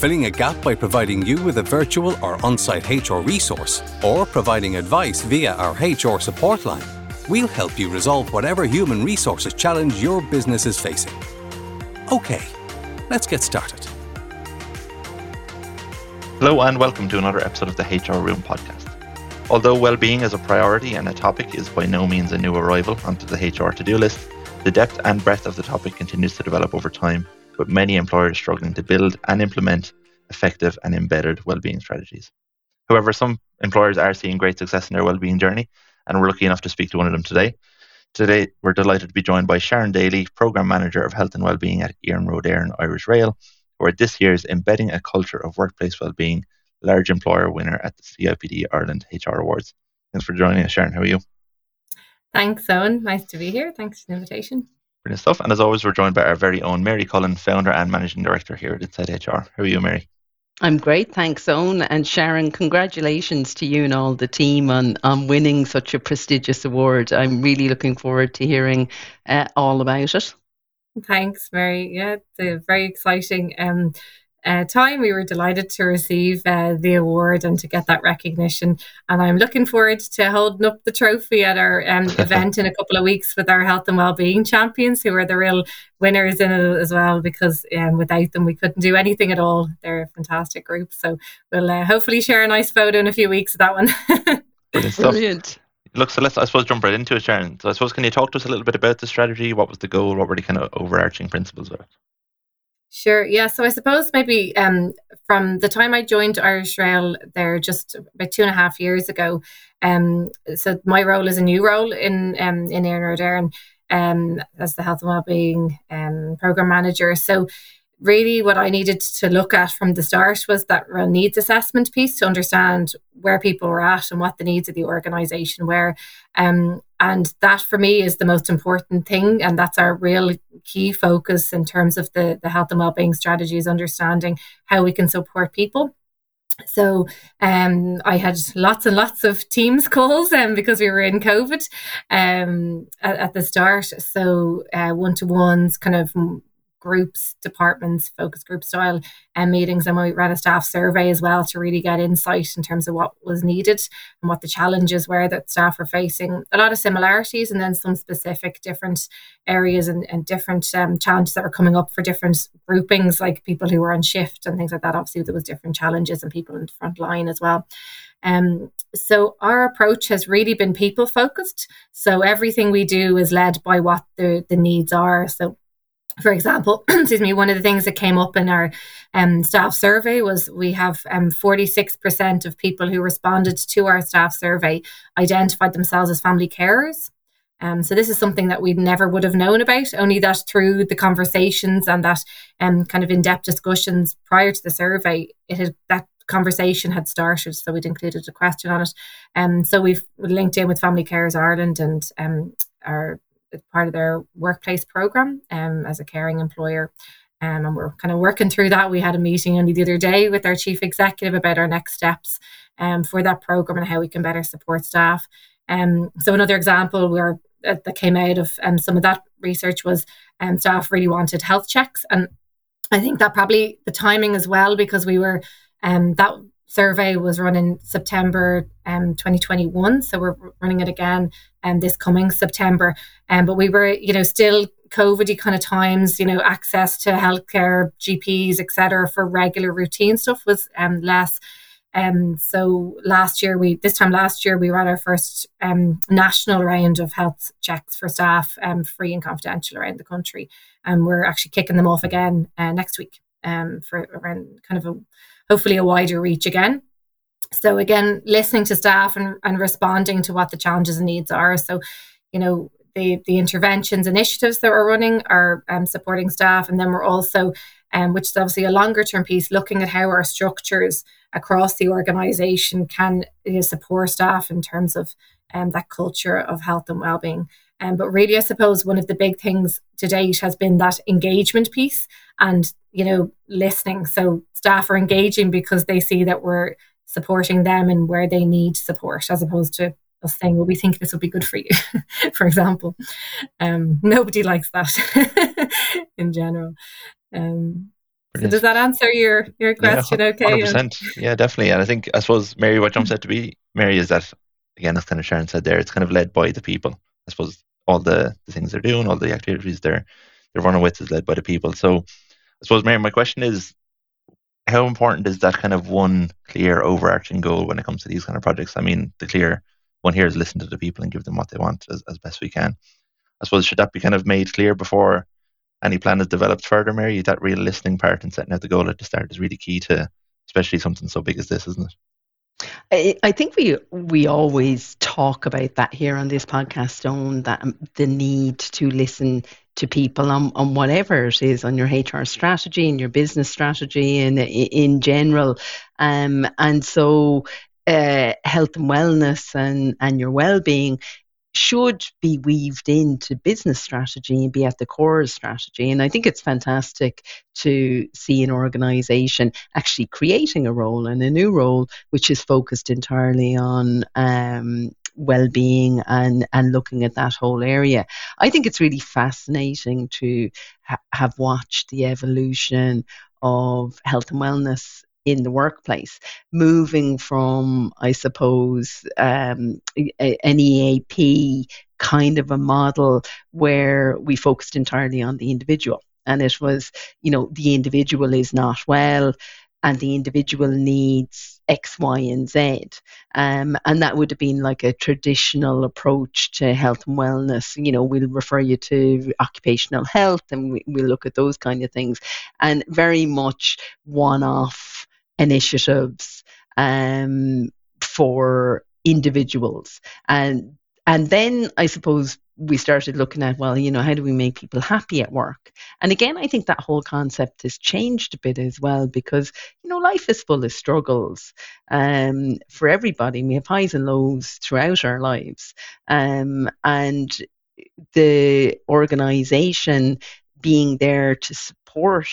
filling a gap by providing you with a virtual or on site HR resource, or providing advice via our HR support line, we'll help you resolve whatever human resources challenge your business is facing. Okay, let's get started. Hello, and welcome to another episode of the HR Room podcast. Although well-being is a priority and a topic is by no means a new arrival onto the HR to-do list, the depth and breadth of the topic continues to develop over time, with many employers struggling to build and implement effective and embedded well-being strategies. However, some employers are seeing great success in their well-being journey, and we're lucky enough to speak to one of them today. Today, we're delighted to be joined by Sharon Daly, Programme Manager of Health and Wellbeing at Iarnród Éireann Irish Rail, who are this year's Embedding a Culture of Workplace Wellbeing large employer winner at the CIPD Ireland HR Awards. Thanks for joining us, Sharon. How are you? Thanks, Owen. Nice to be here. Thanks for the invitation. Brilliant stuff. And as always, we're joined by our very own Mary Cullen, founder and managing director here at Insight HR. How are you, Mary? I'm great, thanks, Owen. And Sharon, congratulations to you and all the team on, on winning such a prestigious award. I'm really looking forward to hearing uh, all about it. Thanks, Mary. Yeah, it's very exciting. Um, uh, time. We were delighted to receive uh, the award and to get that recognition. And I'm looking forward to holding up the trophy at our um, event in a couple of weeks with our health and wellbeing champions, who are the real winners in it as well. Because um, without them, we couldn't do anything at all. They're a fantastic group. So we'll uh, hopefully share a nice photo in a few weeks of that one. Brilliant. Brilliant. Look, so let's, I suppose, jump right into it, Sharon. So I suppose, can you talk to us a little bit about the strategy? What was the goal? What were the kind of overarching principles of it? Sure. Yeah. So I suppose maybe um, from the time I joined Irish Rail there just about two and a half years ago. Um, so my role is a new role in um, in Iarnród Éireann um, as the health and wellbeing um, program manager. So really what I needed to look at from the start was that real needs assessment piece to understand where people were at and what the needs of the organization were. Um, and that for me is the most important thing. And that's our real key focus in terms of the, the health and wellbeing strategies, understanding how we can support people. So um, I had lots and lots of Teams calls um, because we were in COVID um, at, at the start. So one to ones, kind of groups, departments, focus group style um, meetings. And we ran a staff survey as well to really get insight in terms of what was needed and what the challenges were that staff were facing. A lot of similarities and then some specific different areas and, and different um, challenges that were coming up for different groupings, like people who were on shift and things like that. Obviously, there was different challenges and people in the front line as well. Um, so our approach has really been people focused. So everything we do is led by what the, the needs are. So for example, excuse me, one of the things that came up in our um, staff survey was we have um, 46% of people who responded to our staff survey identified themselves as family carers. Um, so this is something that we never would have known about, only that through the conversations and that um, kind of in-depth discussions prior to the survey, it had that conversation had started. So we'd included a question on it. Um, so we've linked in with Family Carers Ireland and um, our part of their workplace program um, as a caring employer. Um, and we're kind of working through that. We had a meeting only the other day with our chief executive about our next steps um, for that program and how we can better support staff. Um, so another example where uh, that came out of um, some of that research was um, staff really wanted health checks, and I think that probably the timing as well because we were um, that survey was run in September um, 2021. So we're running it again um, this coming September. Um, but we were, you know, still COVID kind of times, you know, access to healthcare, GPs, etc., for regular routine stuff was um, less. Um, so last year, we this time last year we ran our first um, national round of health checks for staff, um, free and confidential around the country, and we're actually kicking them off again uh, next week um, for around kind of a hopefully a wider reach again. So again, listening to staff and, and responding to what the challenges and needs are. So, you know, the the interventions initiatives that we're running are um, supporting staff, and then we're also um, which is obviously a longer term piece, looking at how our structures across the organisation can you know, support staff in terms of um, that culture of health and well-being. Um, but really, I suppose one of the big things to date has been that engagement piece and you know listening. So staff are engaging because they see that we're supporting them and where they need support, as opposed to us saying, "Well, we think this will be good for you," for example. Um, nobody likes that in general. Um, so does that answer your your question? Yeah, okay. 100%. Yeah, definitely. And I think I suppose Mary, what jumps out to be Mary is that again, as kind of Sharon said there, it's kind of led by the people. I suppose all the, the things they're doing, all the activities they're they're running with is led by the people. So I suppose Mary, my question is how important is that kind of one clear overarching goal when it comes to these kind of projects? I mean, the clear one here is listen to the people and give them what they want as, as best we can. I suppose should that be kind of made clear before any plan is developed further, Mary? That real listening part and setting out the goal at the start is really key to especially something so big as this, isn't it? I think we we always talk about that here on this podcast, on that um, the need to listen to people on, on whatever it is on your HR strategy and your business strategy and in general, um, and so uh, health and wellness and and your well being should be weaved into business strategy and be at the core of strategy. And I think it's fantastic to see an organization actually creating a role and a new role which is focused entirely on um, well-being and and looking at that whole area. I think it's really fascinating to ha- have watched the evolution of health and wellness in the workplace, moving from, I suppose, um, an EAP kind of a model where we focused entirely on the individual. And it was, you know, the individual is not well and the individual needs X, Y, and Z. Um, and that would have been like a traditional approach to health and wellness. You know, we'll refer you to occupational health and we, we'll look at those kind of things. And very much one off initiatives um, for individuals. And and then I suppose we started looking at, well, you know, how do we make people happy at work? And again, I think that whole concept has changed a bit as well because, you know, life is full of struggles um, for everybody. We have highs and lows throughout our lives. Um, and the organization being there to support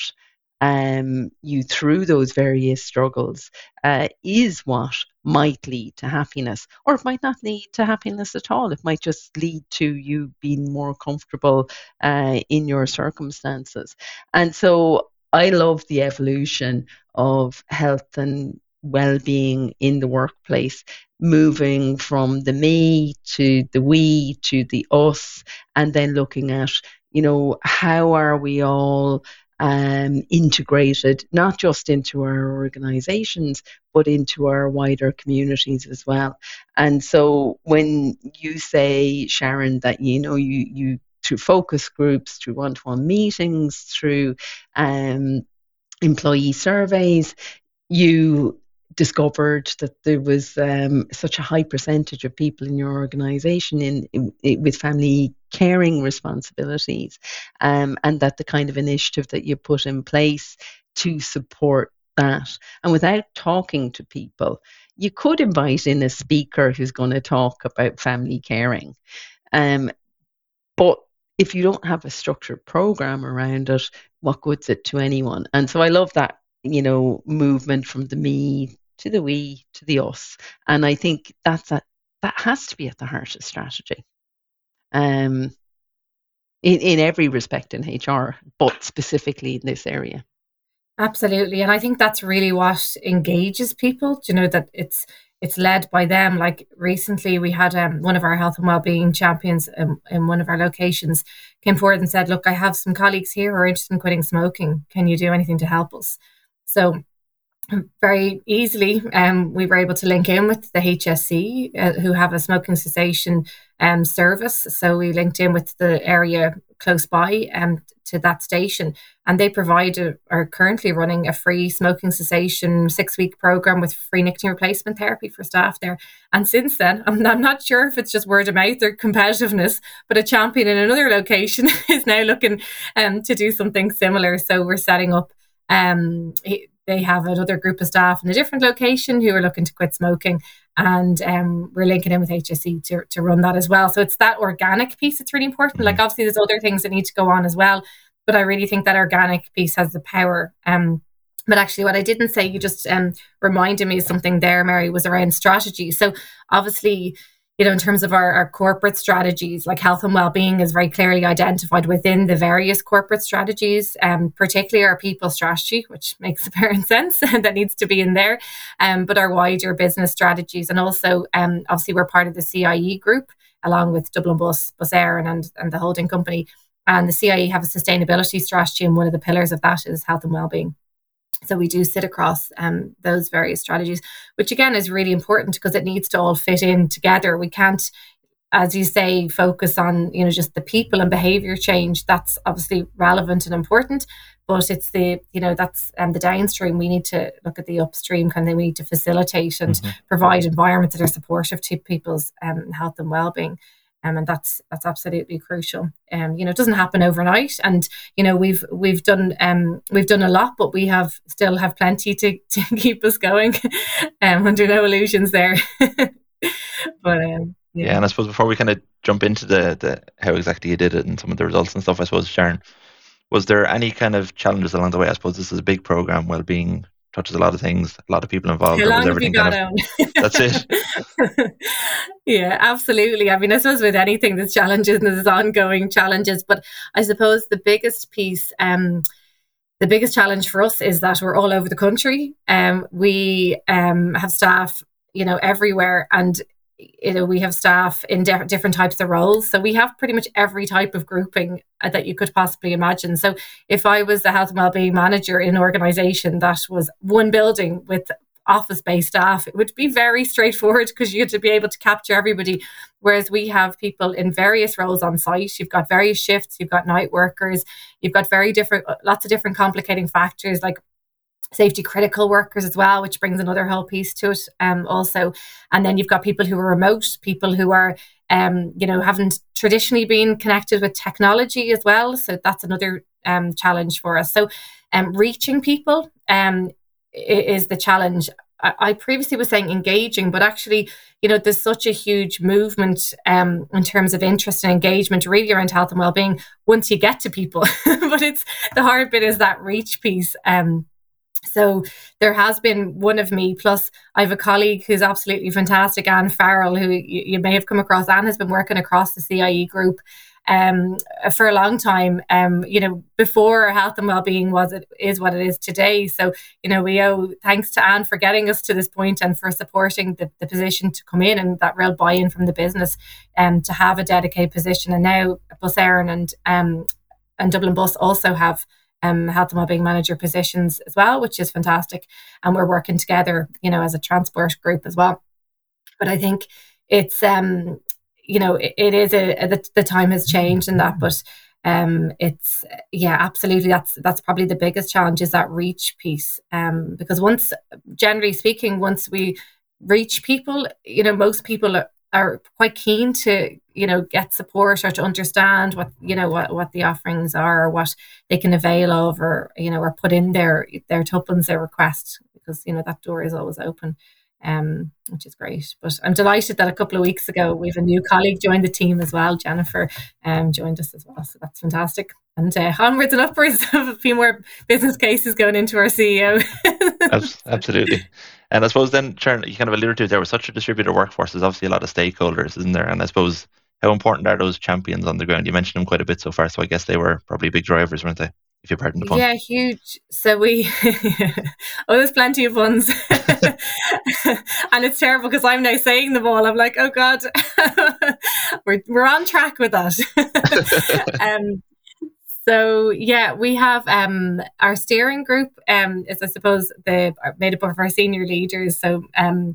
um, you through those various struggles uh, is what might lead to happiness, or it might not lead to happiness at all. It might just lead to you being more comfortable uh, in your circumstances. And so I love the evolution of health and well-being in the workplace moving from the me to the we to the us and then looking at you know how are we all um, integrated not just into our organizations but into our wider communities as well. And so when you say sharon that you know you you through focus groups through one-to-one meetings through um, employee surveys you discovered that there was um, such a high percentage of people in your organization in, in, in with family caring responsibilities um, and that the kind of initiative that you put in place to support that. And without talking to people you could invite in a speaker who's going to talk about family caring um, but if you don't have a structured program around it what good's it to anyone? And so i love that you know movement from the me to the we to the us. And i think that's a, that has to be at the heart of strategy. Um in, in every respect in hr but specifically in this area. Absolutely. And i think that's really what engages people you know that it's it's led by them. Like recently we had um, one of our health and well-being champions in, in one of our locations came forward and said look i have some colleagues here who are interested in quitting smoking. Can you do anything to help us? So very easily um, we were able to link in with the HSE, uh, who have a smoking cessation um, service. So we linked in with the area close by um, to that station and they provide a, are currently running a free smoking cessation six week program with free nicotine replacement therapy for staff there. And since then, I'm, I'm not sure if it's just word of mouth or competitiveness, but a champion in another location is now looking um, to do something similar. So we're setting up Um, they have another group of staff in a different location who are looking to quit smoking, and um, we're linking in with HSE to, to run that as well. So it's that organic piece that's really important. Like mm-hmm. obviously, there's other things that need to go on as well, but I really think that organic piece has the power. Um, but actually, what I didn't say, you just um, reminded me of something there, Mary, was around strategy. So obviously, you know, in terms of our, our corporate strategies, like health and well-being is very clearly identified within the various corporate strategies, um, particularly our people strategy, which makes apparent sense that needs to be in there, um, but our wider business strategies. And also, um, obviously, we're part of the CIE group, along with Dublin Bus, Bus Éireann, and, and the holding company. And the CIE have a sustainability strategy, and one of the pillars of that is health and well-being. So we do sit across um, those various strategies, which again is really important because it needs to all fit in together. We can't, as you say, focus on you know just the people and behavior change. That's obviously relevant and important, but it's the you know that's um, the downstream. We need to look at the upstream kind of thing. We need to facilitate and mm-hmm. provide environments that are supportive to people's um, health and well being. Um, and that's that's absolutely crucial. Um, you know, it doesn't happen overnight, and you know we've we've done um, we've done a lot, but we have still have plenty to, to keep us going. um, under no illusions there. but um, yeah. yeah, and I suppose before we kind of jump into the the how exactly you did it and some of the results and stuff, I suppose Sharon, was there any kind of challenges along the way? I suppose this is a big program, well being touches a lot of things, a lot of people involved. How long everything have you got kind of, That's it. yeah, absolutely. I mean, I suppose with anything, there's challenges and there's ongoing challenges, but I suppose the biggest piece, um, the biggest challenge for us is that we're all over the country. Um, we um, have staff, you know, everywhere, and you know we have staff in de- different types of roles. So we have pretty much every type of grouping uh, that you could possibly imagine. So if i was the health and wellbeing manager in an organization that was one building with office based staff it would be very straightforward because you had to be able to capture everybody. Whereas we have people in various roles on site. You've got various shifts. You've got night workers. You've got very different lots of different complicating factors like safety critical workers as well, which brings another whole piece to it. Um, also, and then you've got people who are remote, people who are, um, you know, haven't traditionally been connected with technology as well. So that's another um challenge for us. So, um, reaching people um is the challenge. I, previously was saying engaging, but actually, you know, there's such a huge movement um, in terms of interest and engagement, really around health and well-being. Once you get to people, but it's the hard bit is that reach piece. Um, so there has been one of me, plus I have a colleague who's absolutely fantastic, Anne Farrell, who you, you may have come across. Anne has been working across the CIE group um, for a long time. Um, you know, before health and well-being was it is what it is today. So you know, we owe thanks to Anne for getting us to this point and for supporting the, the position to come in and that real buy-in from the business um, to have a dedicated position. And now Bus Éireann and um, and Dublin Bus also have um, health and wellbeing manager positions as well, which is fantastic. And we're working together, you know, as a transport group as well. But I think it's, um, you know, it, it is a, a the, the, time has changed in that, but um, it's yeah, absolutely. That's that's probably the biggest challenge is that reach piece. Um, because once, generally speaking, once we reach people, you know, most people are, are quite keen to you know get support or to understand what you know what, what the offerings are or what they can avail of or you know or put in their their tuppence their request because you know that door is always open um, which is great. But I'm delighted that a couple of weeks ago we have a new colleague joined the team as well. Jennifer um, joined us as well, so that's fantastic. And uh, onwards and upwards of a few more business cases going into our CEO. Absolutely. And I suppose then, Sharon, you kind of alluded to there was such a distributed workforce. There's obviously a lot of stakeholders, isn't there? And I suppose how important are those champions on the ground? You mentioned them quite a bit so far, so I guess they were probably big drivers, weren't they? If you pardon the pun. Yeah, huge. So we, oh, there's plenty of ones, and it's terrible because I'm now saying them all. I'm like, oh god, we're we're on track with that. um, so yeah, we have um, our steering group um, is I suppose the are made up of our senior leaders. So um,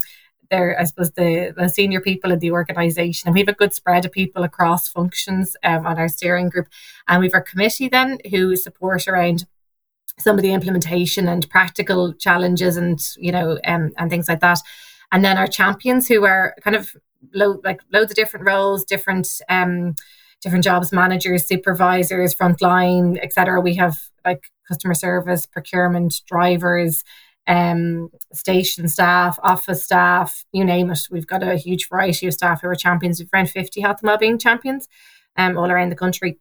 they're I suppose the, the senior people in the organisation, and we have a good spread of people across functions um, on our steering group, and we have our committee then who support around some of the implementation and practical challenges and you know um, and things like that, and then our champions who are kind of lo- like loads of different roles, different. Um, different jobs, managers, supervisors, frontline, etc. We have like customer service, procurement, drivers, um, station staff, office staff, you name it. We've got a huge variety of staff who are champions. We've around 50 health and wellbeing champions um, all around the country.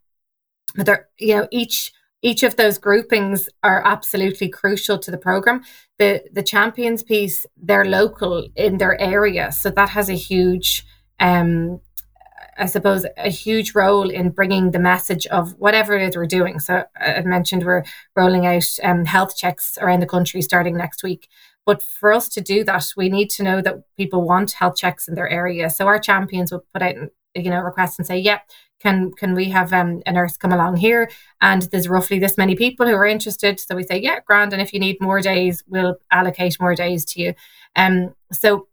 But they're, you know, each each of those groupings are absolutely crucial to the program. The the champions piece, they're local in their area, so that has a huge um, I suppose, a huge role in bringing the message of whatever it is we're doing. So I've mentioned we're rolling out um, health checks around the country starting next week. But for us to do that, we need to know that people want health checks in their area. So our champions will put out, you know, requests and say, "Yeah, can can we have um, a nurse come along here?" And there's roughly this many people who are interested. So we say, "Yeah, grand." And if you need more days, we'll allocate more days to you. Um, so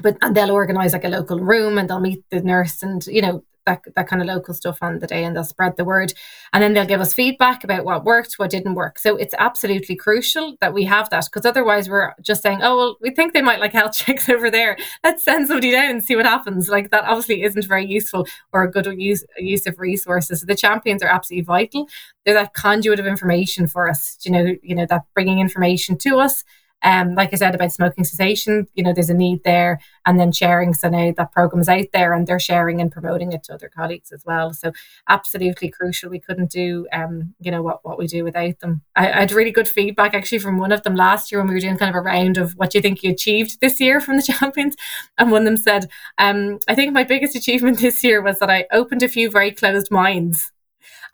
but and they'll organize like a local room and they'll meet the nurse and you know that, that kind of local stuff on the day and they'll spread the word. And then they'll give us feedback about what worked what didn't work. So it's absolutely crucial that we have that because otherwise we're just saying oh well we think they might like health checks over there. Let's send somebody down and see what happens. Like that obviously isn't very useful or a good use use of resources. So the champions are absolutely vital. They're that conduit of information for us you know you know that bringing information to us um, like I said about smoking cessation, you know, there's a need there, and then sharing. So now that program is out there, and they're sharing and promoting it to other colleagues as well. So absolutely crucial. We couldn't do, um, you know, what what we do without them. I, I, had really good feedback actually from one of them last year when we were doing kind of a round of what you think you achieved this year from the champions, and one of them said, um, I think my biggest achievement this year was that I opened a few very closed minds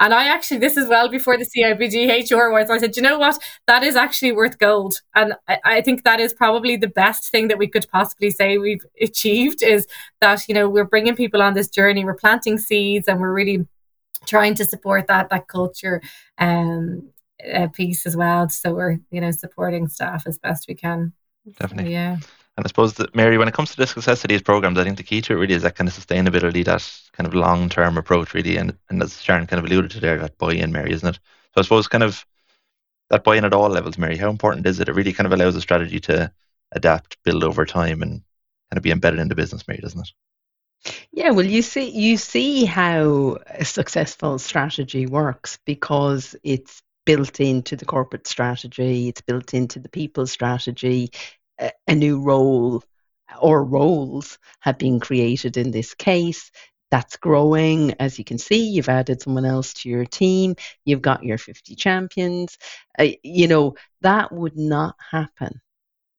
and I actually, this is well before the CIPD HR awards. I said, you know what? That is actually worth gold. And I, I, think that is probably the best thing that we could possibly say we've achieved is that, you know, we're bringing people on this journey, we're planting seeds and we're really trying to support that, that culture um, uh, piece as well. So we're, you know, supporting staff as best we can. Definitely. yeah. And I suppose that Mary, when it comes to the success of these programs, I think the key to it really is that kind of sustainability, that kind of long term approach, really. And and as Sharon kind of alluded to there, that buy in, Mary, isn't it? So I suppose kind of that buy in at all levels, Mary, how important is it? It really kind of allows a strategy to adapt, build over time, and kind of be embedded in the business, Mary, doesn't it? Yeah, well, you see, you see how a successful strategy works because it's built into the corporate strategy, it's built into the people strategy, a, new role or roles have been created in this case. That's growing. As you can see, you've added someone else to your team. You've got your 50 champions. Uh, you know, that would not happen.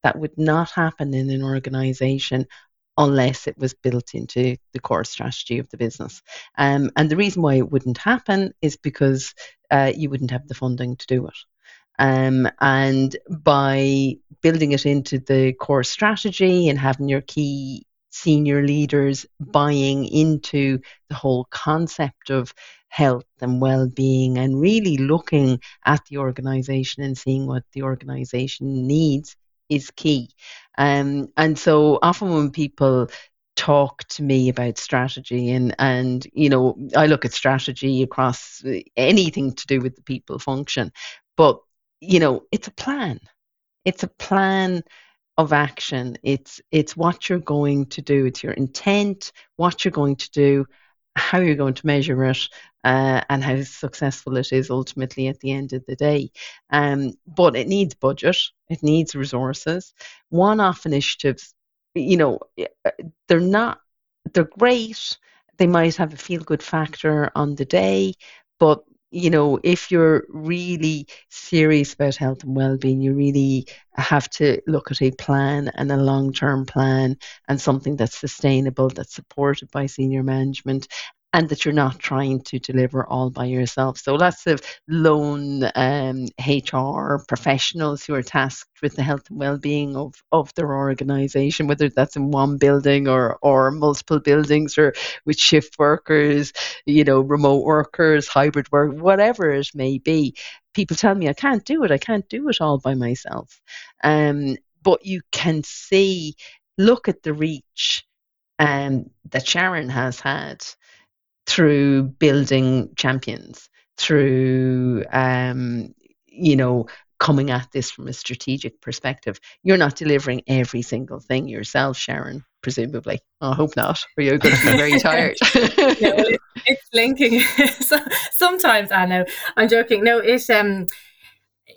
That would not happen in an organization unless it was built into the core strategy of the business. Um, and the reason why it wouldn't happen is because uh, you wouldn't have the funding to do it. Um, and by building it into the core strategy and having your key senior leaders buying into the whole concept of health and well-being and really looking at the organization and seeing what the organization needs is key. Um, and so often when people talk to me about strategy and and you know I look at strategy across anything to do with the people function but you know, it's a plan. It's a plan of action. It's it's what you're going to do. It's your intent, what you're going to do, how you're going to measure it, uh, and how successful it is ultimately at the end of the day. Um, but it needs budget. It needs resources. One-off initiatives, you know, uh, they're not. They're great. They might have a feel-good factor on the day, but you know, if you're really serious about health and well-being, you really have to look at a plan and a long-term plan and something that's sustainable, that's supported by senior management, and that you're not trying to deliver all by yourself. So lots of lone um, HR professionals who are tasked with the health and well-being of, of their organisation, whether that's in one building or or multiple buildings or with shift workers, you know, remote workers, hybrid work, whatever it may be. People tell me I can't do it. I can't do it all by myself. Um, but you can see, look at the reach um, that Sharon has had through building champions, through um, you know coming at this from a strategic perspective. You're not delivering every single thing yourself, Sharon. Presumably, I hope not, or you're going to be very tired. yeah, it's linking. sometimes I know I'm joking. No, it's um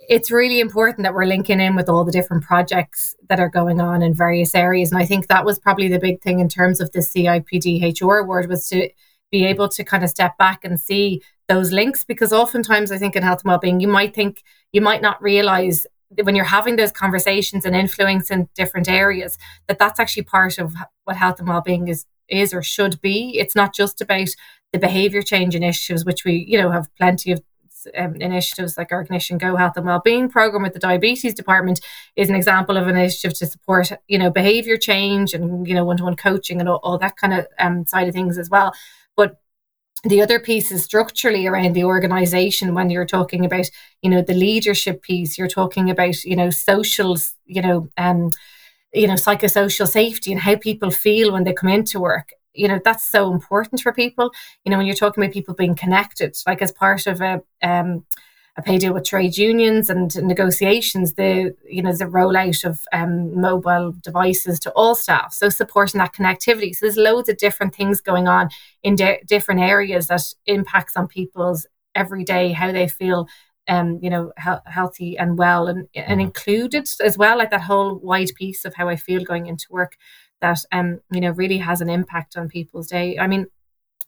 it's really important that we're linking in with all the different projects that are going on in various areas. And I think that was probably the big thing in terms of the CIPD HR award was to be able to kind of step back and see those links because oftentimes I think in health and well-being you might think you might not realize when you're having those conversations and influence in different areas that that's actually part of what health and well-being is is or should be. It's not just about the behavior change initiatives which we you know have plenty of um, initiatives like our Ignition Go Health and well-being program with the diabetes department is an example of an initiative to support you know behavior change and you know one-to-one coaching and all, all that kind of um, side of things as well the other piece is structurally around the organization when you're talking about you know the leadership piece you're talking about you know socials you know um you know psychosocial safety and how people feel when they come into work. You know that's so important for people. You know when you're talking about people being connected like as part of a um a pay deal with trade unions and negotiations, the you know the rollout of um, mobile devices to all staff, so supporting that connectivity. So there's loads of different things going on in di- different areas that impacts on people's everyday how they feel, um, you know, he- healthy and well, and and mm-hmm. included as well, like that whole wide piece of how I feel going into work that um you know really has an impact on people's day. I mean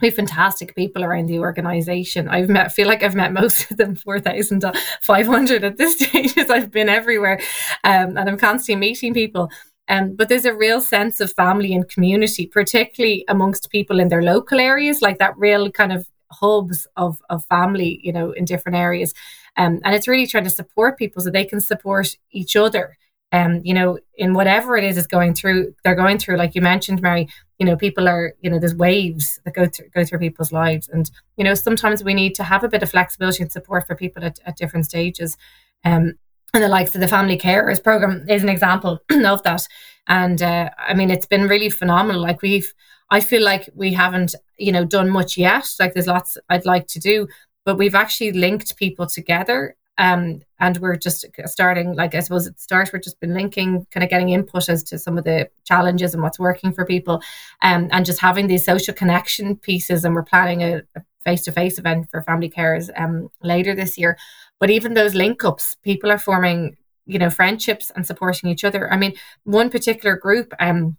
we have fantastic people around the organization. I've met, feel like I've met most of them 4,500 at this stage as I've been everywhere. Um, and I'm constantly meeting people. Um, but there's a real sense of family and community, particularly amongst people in their local areas, like that real kind of hubs of, of family, you know, in different areas. Um, and it's really trying to support people so they can support each other um, you know, in whatever it is is going through, they're going through, like you mentioned, Mary, you know, people are, you know, there's waves that go through go through people's lives. And, you know, sometimes we need to have a bit of flexibility and support for people at, at different stages. Um, and the likes of the family carers program is an example of that. And uh, I mean, it's been really phenomenal. Like we've, I feel like we haven't, you know, done much yet. Like there's lots I'd like to do, but we've actually linked people together um, and we're just starting, like I suppose at the start, we're just been linking, kind of getting input as to some of the challenges and what's working for people, um, and just having these social connection pieces. And we're planning a face to face event for family carers um, later this year. But even those link ups, people are forming, you know, friendships and supporting each other. I mean, one particular group, um,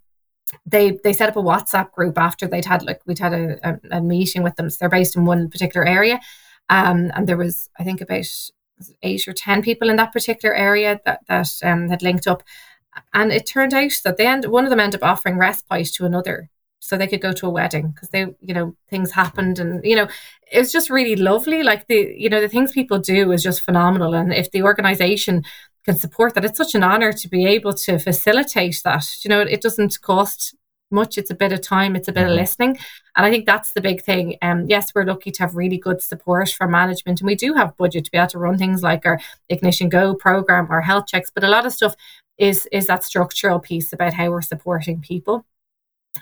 they they set up a WhatsApp group after they'd had like we'd had a, a, a meeting with them. So they're based in one particular area. Um, and there was, I think, about eight or ten people in that particular area that that um, had linked up, and it turned out that they end, one of them ended up offering respite to another, so they could go to a wedding because they you know things happened and you know it was just really lovely. Like the you know the things people do is just phenomenal, and if the organisation can support that, it's such an honour to be able to facilitate that. You know, it doesn't cost much. It's a bit of time, it's a bit mm-hmm. of listening. And I think that's the big thing. Um, yes, we're lucky to have really good support from management, and we do have budget to be able to run things like our Ignition Go program, our health checks, but a lot of stuff is is that structural piece about how we're supporting people.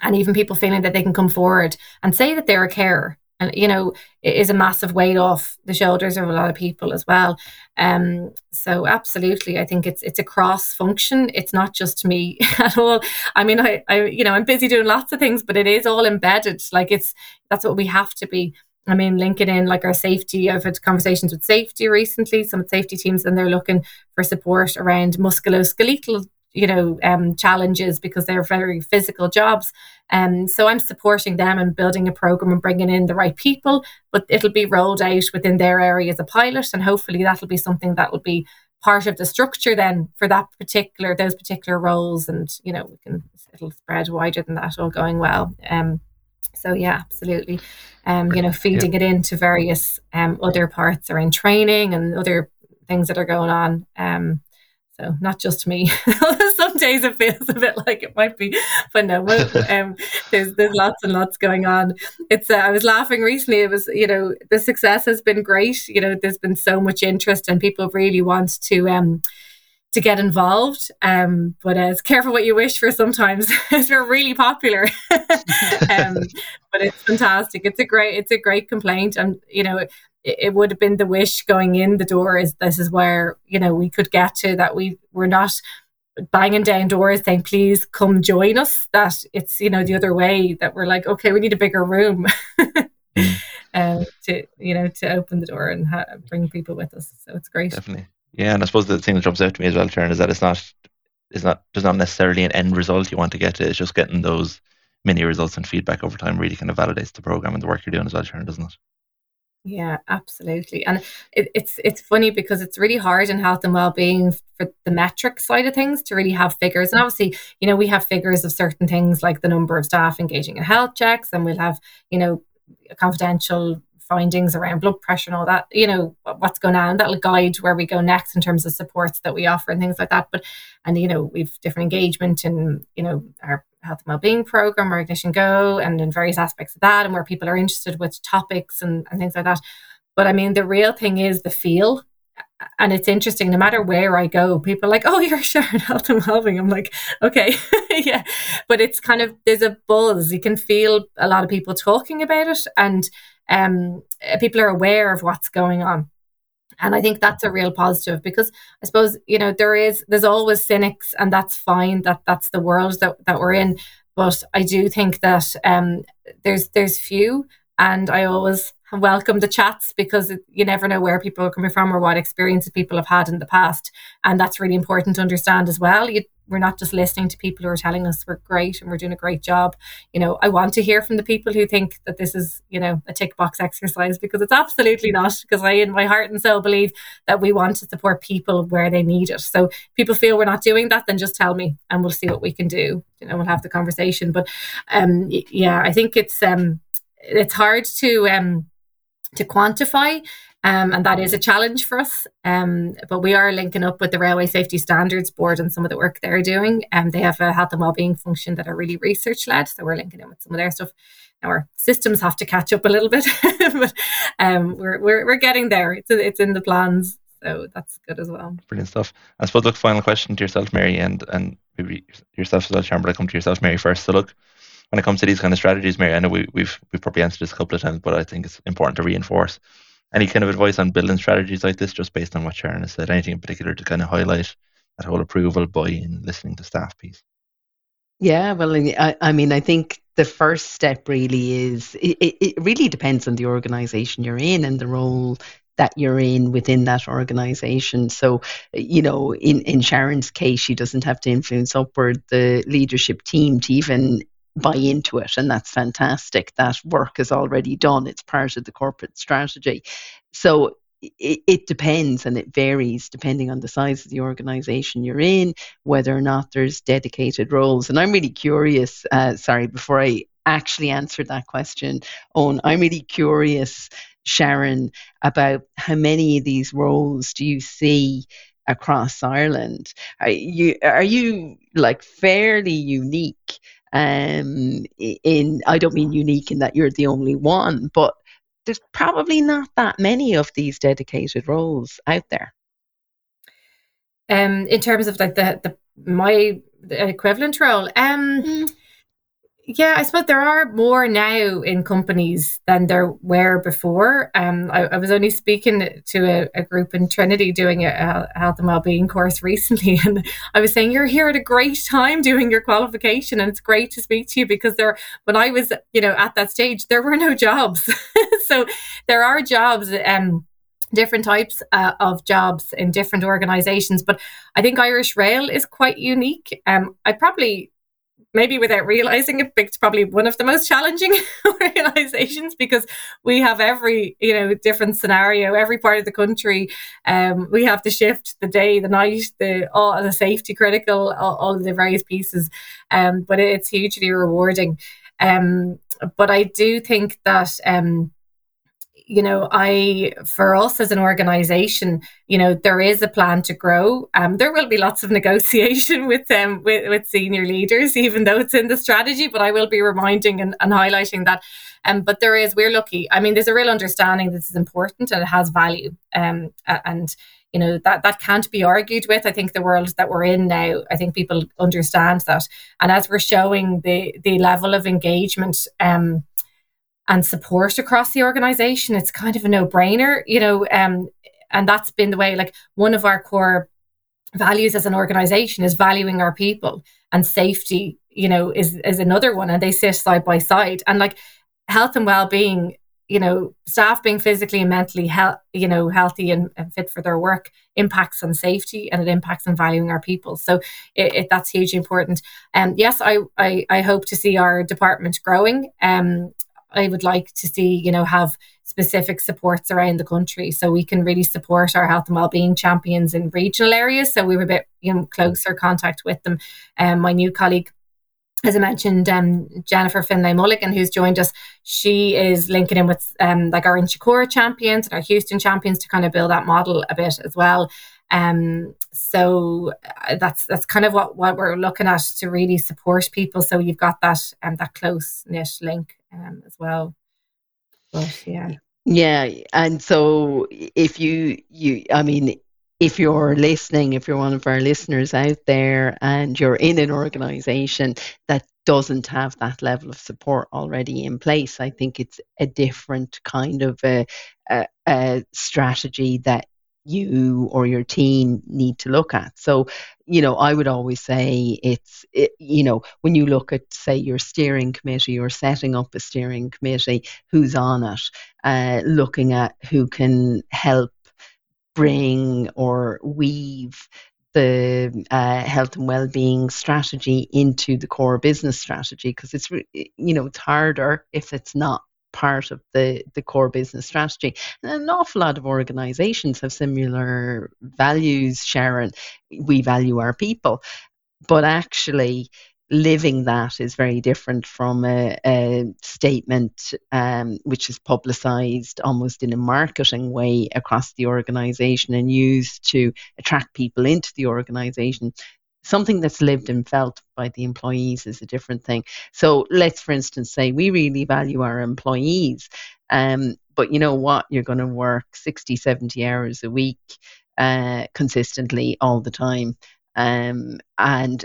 And even people feeling that they can come forward and say that they're a carer and you know it is a massive weight off the shoulders of a lot of people as well. Um so absolutely i think it's it's a cross function. It's not just me at all. I mean i i you know i'm busy doing lots of things but it is all embedded. Like it's that's what we have to be. I mean, linking in like our safety. I've had conversations with safety recently, some safety teams, and they're looking for support around musculoskeletal you know um, challenges because they're very physical jobs. Um, so i'm supporting them and building a program and bringing in the right people but it'll be rolled out within their area as a pilot and hopefully that'll be something that will be part of the structure then for that particular those particular roles and you know we can it'll spread wider than that all going well. Um, so yeah absolutely. Um, you know feeding yeah. it into various um, other parts around training and other things that are going on. Um, so not just me. Some days it feels a bit like it might be, but no. um, there's there's lots and lots going on. It's uh, I was laughing recently. It was you know the success has been great. You know there's been so much interest and people really want to um to get involved. Um, but uh, it's careful what you wish for sometimes. we're really popular, um, but it's fantastic. It's a great it's a great complaint, and you know it, would have been the wish going in the door is this is where you know we could get to that we were not banging down doors saying please come join us. That it's you know the other way that we're like okay we need a bigger room. Um, to you know to open the door and ha- bring people with us. So it's great. Definitely. Yeah, and I suppose the thing that jumps out to me as well, Sharon, is that it's not it's not there's not necessarily an end result you want to get to. It's just getting those mini results and feedback over time really kind of validates the program and the work you're doing as well, Sharon, doesn't it? Yeah, absolutely. And it, it's it's funny because it's really hard in health and well-being for the metric side of things to really have figures. And obviously, you know, we have figures of certain things like the number of staff engaging in health checks, and we'll have, you know, confidential findings around blood pressure and all that, you know, what's going on. That'll guide where we go next in terms of supports that we offer and things like that. But, and, you know, we've different engagement in, you know, our health and wellbeing program or Ignition Go and in various aspects of that and where people are interested with topics and, and things like that. But I mean, the real thing is the feel. And it's interesting no matter where i go people are like oh you're sharing health and well-being. I'm like okay. Yeah. But it's kind of there's a buzz. You can feel a lot of people talking about it and um, people are aware of what's going on. And I think that's a real positive because I suppose, you know, there is, there's always cynics and that's fine. That that's the world that, that we're in. But I do think that um, there's, there's few and I always welcome the chats because you never know where people are coming from or what experiences people have had in the past. And that's really important to understand as well. You, we're not just listening to people who are telling us we're great and we're doing a great job. You know, I want to hear from the people who think that this is, you know, a tick box exercise because it's absolutely not. Because I, in my heart and soul, believe that we want to support people where they need it. So people feel we're not doing that, then just tell me and we'll see what we can do. You know, we'll have the conversation. But um, yeah, I think it's um, it's hard to um, to quantify. Um, and that is a challenge for us. Um, but we are linking up with the Railway Safety Standards Board and some of the work they're doing. Um, they have a health and wellbeing function that are really research led. So we're linking in with some of their stuff. Our systems have to catch up a little bit, but um, we're, we're, we're getting there. It's, it's in the plans. So that's good as well. Brilliant stuff. I suppose, look, final question to yourself, Mary, and, and maybe yourself as well, Sharon, but I come to yourself, Mary, first. So look, when it comes to these kind of strategies, Mary, I know we, we've we've probably answered this a couple of times, but I think it's important to reinforce. Any kind of advice on building strategies like this, just based on what Sharon has said? Anything in particular to kind of highlight that whole approval, buy-in, listening to staff piece? Yeah, well, I, I mean, I think the first step really is it, it really depends on the organization you're in and the role that you're in within that organization. So, you know, in, in Sharon's case, she doesn't have to influence upward the leadership team to even buy into it and that's fantastic. That work is already done. It's part of the corporate strategy. So it, it, depends and it varies depending on the size of the organization you're in whether or not there's dedicated roles. And i'm really curious uh, sorry before i actually answer that question on i'm really curious sharon about how many of these roles do you see across ireland? Are you are you like fairly unique um, in I don't mean unique in that you're the only one, but there's probably not that many of these dedicated roles out there. Um, in terms of like the the my equivalent role, um, mm yeah, I suppose there are more now in companies than there were before. Um, I, I was only speaking to a, a, group in Trinity doing a, a health and wellbeing course recently, and I was saying you're here at a great time doing your qualification, and it's great to speak to you because there, when I was, you know, at that stage, there were no jobs. so there are jobs. Um, different types uh, of jobs in different organizations but i think irish rail is quite unique um, i probably maybe without realizing it, it's probably one of the most challenging organizations because we have every, you know, different scenario, every part of the country. Um, we have the shift, the day, the night, the all the safety critical, all, all the various pieces. Um, but it's hugely rewarding. Um, but I do think that um, you know, I, for us as an organization, you know, there is a plan to grow. Um, there will be lots of negotiation with them, with, with senior leaders, even though it's in the strategy, but I will be reminding and, and highlighting that. Um, but there is, we're lucky. I mean, there's a real understanding this is important and it has value. Um, and, you know, that, that can't be argued with. I think the world that we're in now, I think people understand that. And as we're showing the, the level of engagement, um, and support across the organization, it's kind of a no brainer, you know. Um, and that's been the way, like, one of our core values as an organization is valuing our people and safety, you know, is, is another one. And they sit side by side. And like health and well being you know, staff being physically and mentally health, you know, healthy and, and, fit for their work impacts on safety and it impacts on valuing our people. So it, it, that's hugely important. And um, yes, I, I, I hope to see our department growing. Um, I would like to see, you know, have specific supports around the country so we can really support our health and well-being champions in regional areas. So we were a bit, you know, closer contact with them. Um, my new colleague as I mentioned, um, Jennifer Finlay Mulligan, who's joined us, she is linking in with um, like our Inchicore champions and our Heuston champions to kind of build that model a bit as well. Um, so uh, that's that's kind of what, what we're looking at to really support people. So you've got that um, that close knit link um, as well. But yeah. Yeah, and so if you you I mean if you're listening, if you're one of our listeners out there and you're in an organization that doesn't have that level of support already in place, I think it's a different kind of a, a, a strategy that you or your team need to look at. So, you know, I would always say it's, it, you know, when you look at, say, your steering committee or setting up a steering committee, who's on it, uh, looking at who can help bring or weave the uh, health and well-being strategy into the core business strategy because it's you know it's harder if it's not part of the the core business strategy. And an awful lot of organizations have similar values sharon. We value our people. But actually living that is very different from a, a statement um, which is publicized almost in a marketing way across the organization and used to attract people into the organization something that's lived and felt by the employees is a different thing. So let's for instance say we really value our employees um, but you know what? You're going to work 60 70 hours a week uh, consistently all the time. Um, and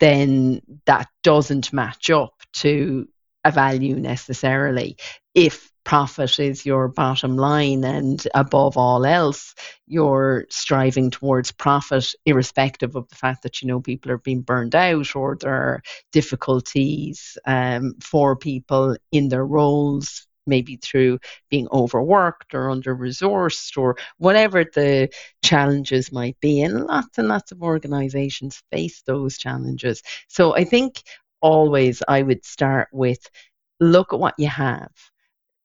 then that doesn't match up to a value necessarily. If profit is your bottom line and above all else, you're striving towards profit, irrespective of the fact that you know people are being burned out or there are difficulties um, for people in their roles maybe through being overworked or under resourced or whatever the challenges might be. And lots and lots of organizations face those challenges. So I think always I would start with look at what you have.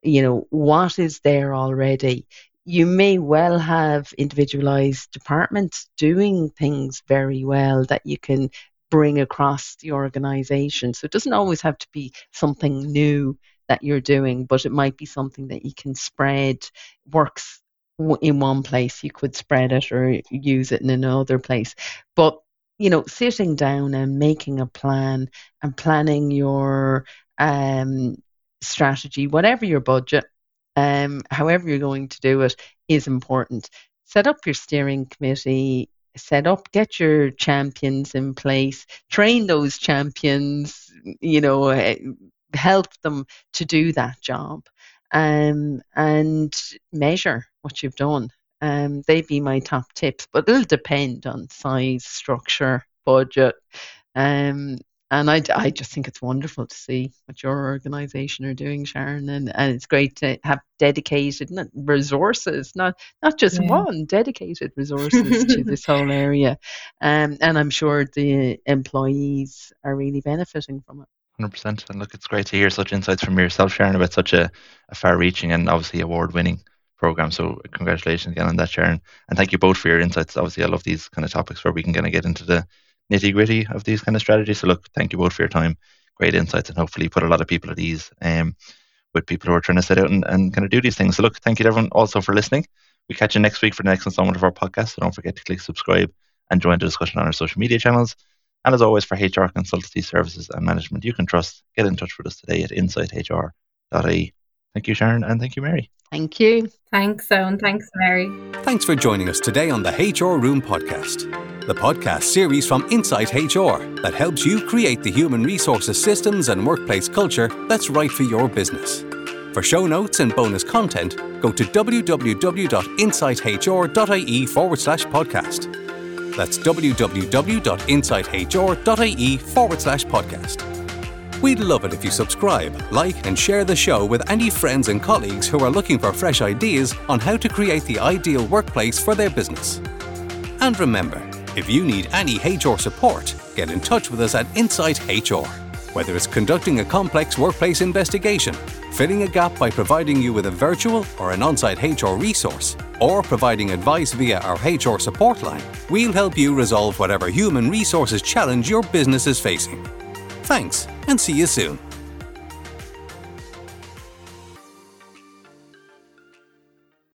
You know, what is there already? You may well have individualized departments doing things very well that you can bring across the organization. So it doesn't always have to be something new that you're doing, but it might be something that you can spread, works in one place, you could spread it or use it in another place. But you know, sitting down and making a plan and planning your um, strategy, whatever your budget, um, however you're going to do it, is important. Set up your steering committee, set up, get your champions in place, train those champions, you know, eh, help them to do that job um, and measure what you've done. Um, they'd be my top tips, but it'll depend on size, structure, budget. Um, and I, I just think it's wonderful to see what your organisation are doing, Sharon, and, and it's great to have dedicated not resources, not not just yeah. one dedicated resources to this whole area, um, and I'm sure the employees are really benefiting from it. 100%. And look, it's great to hear such insights from yourself, Sharon, about such a, a far reaching and obviously award winning program. So, congratulations again on that, Sharon. And thank you both for your insights. Obviously, I love these kind of topics where we can kind of get into the nitty gritty of these kind of strategies. So, look, thank you both for your time. Great insights and hopefully put a lot of people at ease um, with people who are trying to sit out and, and kind of do these things. So, look, thank you to everyone also for listening. We catch you next week for the next installment of our podcast. So, don't forget to click subscribe and join the discussion on our social media channels. And as always, for HR consultancy services and management you can trust, get in touch with us today at insighthr.ie. Thank you, Sharon, and thank you, Mary. Thank you. Thanks, Owen. Thanks, Mary. Thanks for joining us today on the HR Room podcast, the podcast series from Insight HR that helps you create the human resources systems and workplace culture that's right for your business. For show notes and bonus content, go to www.insighthr.ie forward slash podcast. That's www.insighthr.ie forward slash podcast. We'd love it if you subscribe, like, and share the show with any friends and colleagues who are looking for fresh ideas on how to create the ideal workplace for their business. And remember, if you need any HR support, get in touch with us at Insight HR. Whether it's conducting a complex workplace investigation, filling a gap by providing you with a virtual or an on site HR resource, or providing advice via our HR support line, we'll help you resolve whatever human resources challenge your business is facing. Thanks, and see you soon.